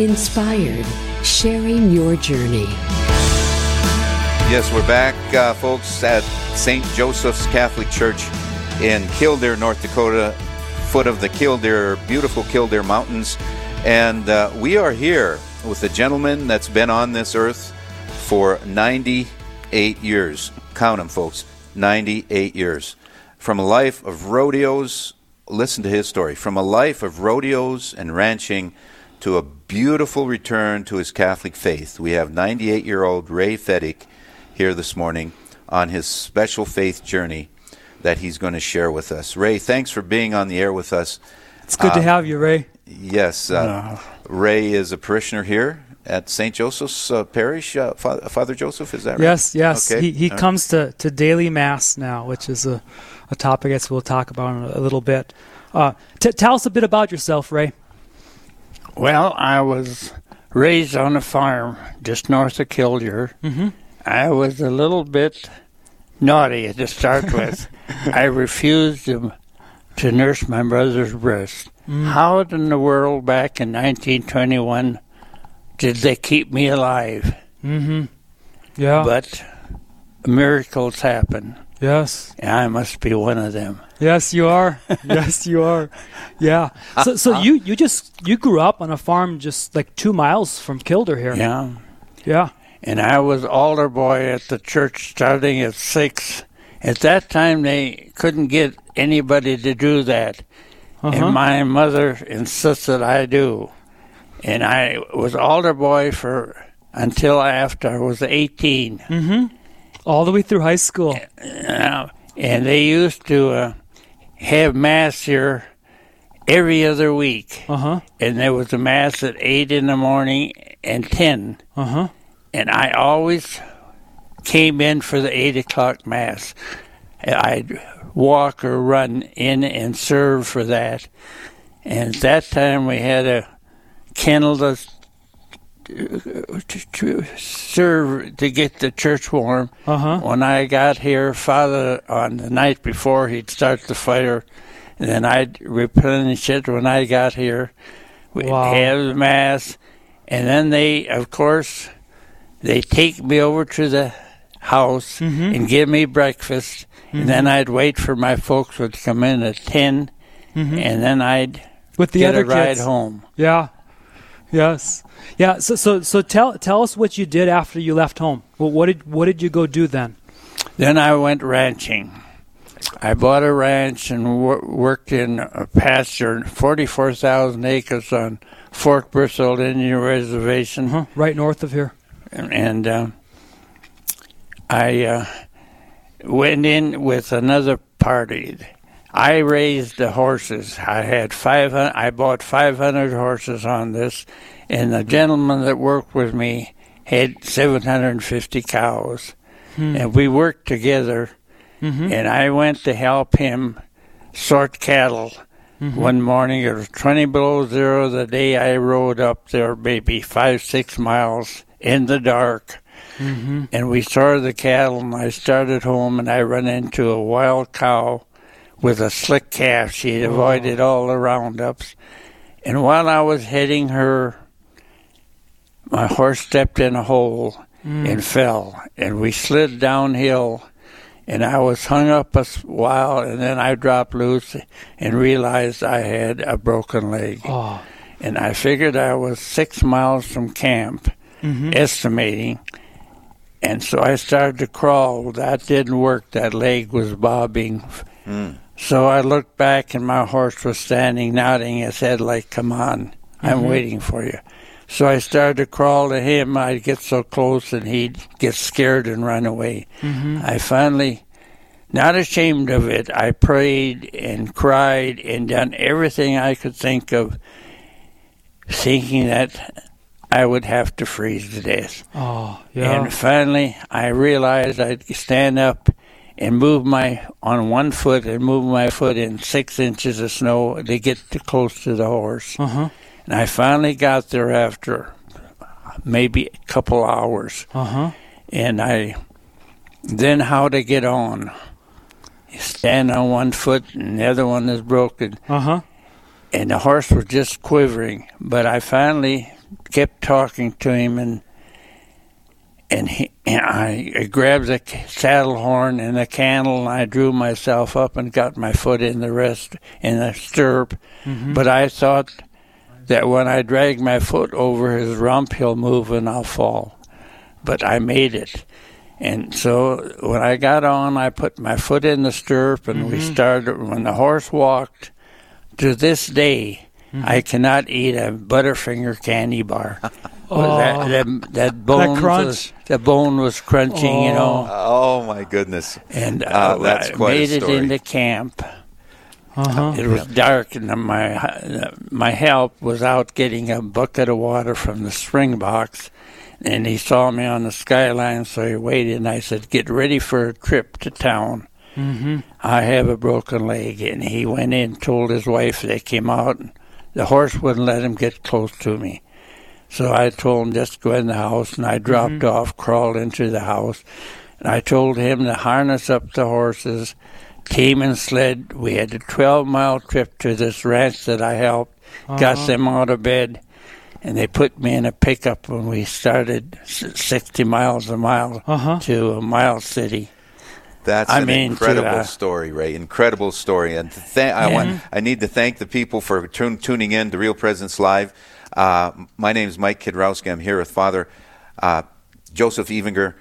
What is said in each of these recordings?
inspired, sharing your journey. Yes, we're back, uh, folks, at St. Joseph's Catholic Church in Killdeer, North Dakota, foot of the Killdeer, beautiful Killdeer Mountains. And uh, we are here with a gentleman that's been on this earth for 98 years. Count them, folks 98 years. From a life of rodeos, listen to his story. From a life of rodeos and ranching to a beautiful return to his Catholic faith. We have 98 year old Ray Fettig here this morning on his special faith journey that he's going to share with us. Ray, thanks for being on the air with us. It's good uh, to have you, Ray. Yes. Uh, Ray is a parishioner here at St. Joseph's uh, Parish. Uh, Father, Father, Joseph, is that right? Yes, yes. Okay. He, he comes to, to daily Mass now, which is a, a topic I guess we'll talk about in a, a little bit. Uh, t- tell us a bit about yourself, Ray. Well, I was raised on a farm just north of Killdeer. Mm-hmm. I was a little bit naughty to start with. I refused to, to nurse my brother's breast. Mm. How in the world back in 1921 did they keep me alive? Mm-hmm. Yeah. But miracles happen. Yes. And I must be one of them. Yes, you are. yes, you are. Yeah. So, so you you just you grew up on a farm just like two miles from Killdeer here. Yeah. Yeah and I was altar boy at the church starting at six. At that time, they couldn't get anybody to do that, uh-huh. and my mother insisted I do, and I was altar boy for until after I was 18. Mm-hmm. All the way through high school. Uh, and they used to uh, have mass here every other week. Uh-huh. And there was a mass at 8 in the morning and 10. Uh-huh and I always came in for the eight o'clock mass. I'd walk or run in and serve for that. And at that time, we had a kennel to, to, serve to get the church warm. Uh-huh. When I got here, Father, on the night before, he'd start the fire, and then I'd replenish it when I got here. We'd wow. have the mass, and then they, of course, they take me over to the house mm-hmm. and give me breakfast, mm-hmm. and then I'd wait for my folks would come in at 10 mm-hmm. and then I'd with the get other a ride kids. home. Yeah. Yes. Yeah. So so so tell tell us what you did after you left home. Well, what did what did you go do then? Then I went ranching. I bought a ranch and wor- worked in a pasture, forty-four thousand acres on Fort Berthold Indian Reservation, uh-huh. right north of here and uh, I uh, went in with another party. I raised the horses. I had five. I bought five hundred horses on this, and the gentleman that worked with me had seven hundred and fifty cows, hmm. and we worked together. Mm-hmm. And I went to help him sort cattle. Mm-hmm. One morning, it was 20 below zero the day I rode up there, maybe five, six miles in the dark. Mm-hmm. And we saw the cattle, and I started home, and I ran into a wild cow with a slick calf. She avoided all the roundups. And while I was heading her, my horse stepped in a hole mm. and fell, and we slid downhill. And I was hung up a while, and then I dropped loose and realized I had a broken leg. Oh. And I figured I was six miles from camp mm-hmm. estimating. And so I started to crawl. That didn't work. That leg was bobbing. Mm. So I looked back, and my horse was standing, nodding his head like, "Come on, I'm mm-hmm. waiting for you." So I started to crawl to him. I'd get so close, and he'd get scared and run away. Mm-hmm. I finally, not ashamed of it, I prayed and cried and done everything I could think of, thinking that I would have to freeze to death. Oh, yeah. And finally, I realized I'd stand up and move my on one foot and move my foot in six inches of snow to get too close to the horse. Uh-huh. And I finally got there after maybe a couple hours. Uh-huh. And I then how to get on. You stand on one foot and the other one is broken. Uh-huh. And the horse was just quivering, but I finally kept talking to him, and and, he, and I, I grabbed the saddle horn and the cantle, and I drew myself up and got my foot in the rest in the stirrup. Mm-hmm. But I thought that when I drag my foot over his rump, he'll move and I'll fall. But I made it. And so when I got on, I put my foot in the stirrup and we started. When the horse walked, to this day, I cannot eat a Butterfinger candy bar. Oh. that, that, that bone crunch. was the bone was crunching, you know, Oh my goodness! and uh, Uh, that's I quite made it into camp. Uh-huh. It was dark, and my my help was out getting a bucket of water from the spring box, and he saw me on the skyline, so he waited. And I said, "Get ready for a trip to town. Mm-hmm. I have a broken leg." And he went in, told his wife. They came out, and the horse wouldn't let him get close to me. So I told him just go in the house, and I dropped off, crawled into the house, and I told him to harness up the horses, team and sled. We had a 12 mile trip to this ranch that I helped, got Uh-huh. them out of bed, and they put me in a pickup when we started 60 miles a mile Uh-huh. to a mile city. That's I an mean, to, incredible uh, story, Ray. Incredible story, and to thank I want Mm-hmm. I need to thank the people for tun- tuning in to Real Presence Live. Uh, my name is Mike Kidrowski. I'm here with Father uh, Joseph Evinger,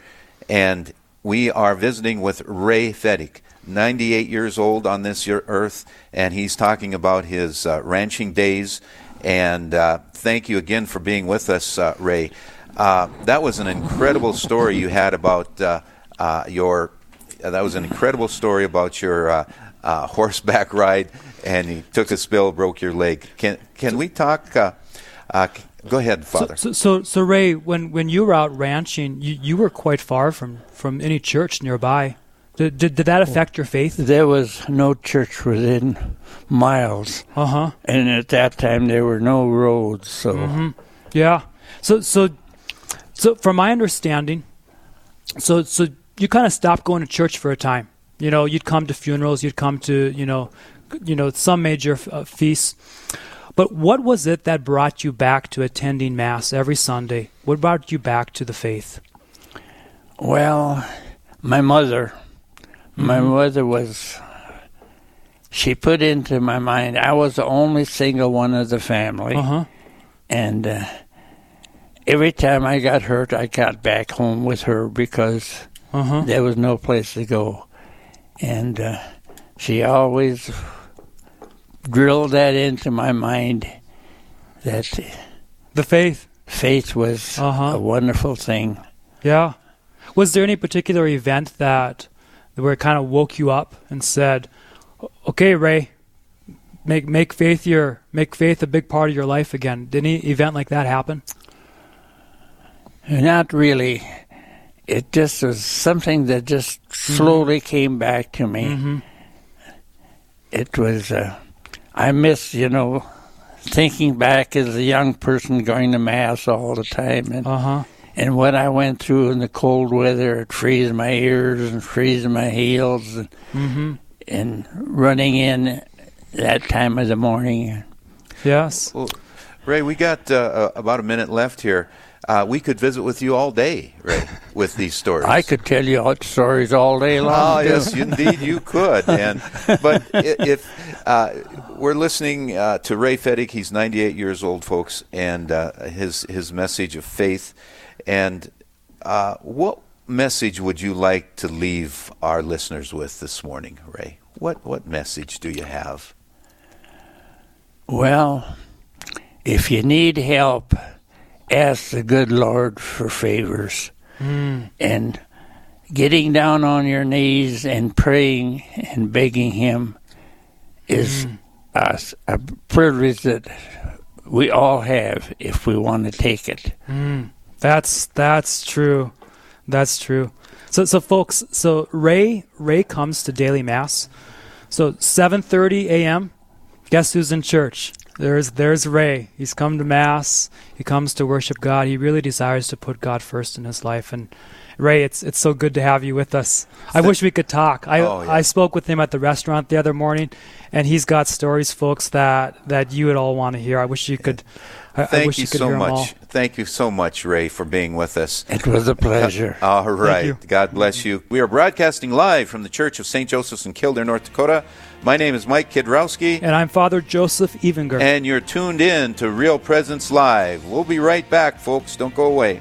and we are visiting with Ray Fettig, 98 years old on this earth, and he's talking about his uh, ranching days. And uh, thank you again for being with us, uh, Ray. Uh, that was an incredible story you had about your that was an incredible story about your horseback ride, and you took a spill, broke your leg. Can can we talk? Uh, go ahead, Father. So, so, so Ray, when, when you were out ranching, you, you were quite far from, from any church nearby. Did, did, did that affect your faith? There was no church within miles, Uh huh. and at that time there were no roads, so. Mm-hmm. Yeah. So, so, so, from my understanding, so, so you kind of stopped going to church for a time. You know, you'd come to funerals, you'd come to, you know, you know, some major uh, feasts. But what was it that brought you back to attending mass every Sunday? What brought you back to the faith? Well, my mother, my mother was. She put into my mind I was the only single one of the family, Uh huh. and uh, every time I got hurt, I got back home with her because Uh huh. there was no place to go, and uh, she always drilled that into my mind that The faith. faith was Uh-huh. a wonderful thing. Yeah. Was there any particular event that where it kind of woke you up and said, "Okay, Ray, make make faith your make faith a big part of your life again"? Did any event like that happen? Not really. It just was something that just slowly came back to me. Mm-hmm. It was, uh, I miss, you know, thinking back as a young person going to Mass all the time. And, Uh huh. and what I went through in the cold weather, it freezing my ears and freezing my heels and, Mm-hmm. and running in that time of the morning. Yes. Well, Ray, we got uh, uh, about a minute left here. Uh, we could visit with you all day, Ray, with these stories. I could tell you all stories all day long. Oh, yes, indeed, you could. And but if uh, we're listening uh, to Ray Fettig, he's 98 years old, folks, and uh, his his message of faith. And uh, what message would you like to leave our listeners with this morning, Ray? What what message do you have? Well, if you need help, ask the good Lord for favors. Mm. And getting down on your knees and praying and begging Him is a privilege that we all have if we want to take it. Mm. That's that's true. That's true. So so folks, so Ray Ray comes to daily mass. So 7:30 a.m. Guess who's in church? There's there's Ray. He's come to mass. He comes to worship God. He really desires to put God first in his life and Ray, it's it's so good to have you with us. I wish we could talk. I Oh, yeah. I spoke with him at the restaurant the other morning, and he's got stories, folks, that that you would all want to hear. I wish you could. I Thank wish you, you could so hear 'em much. Thank you so much, Ray, for being with us. It was a pleasure. Uh, all right. you. God bless you. We are broadcasting live from the Church of St. Joseph's in Killdeer, North Dakota. My name is Mike Kidrowski, And I'm Father Joseph Evinger. and you're tuned in to Real Presence Live. We'll be right back, folks. Don't go away.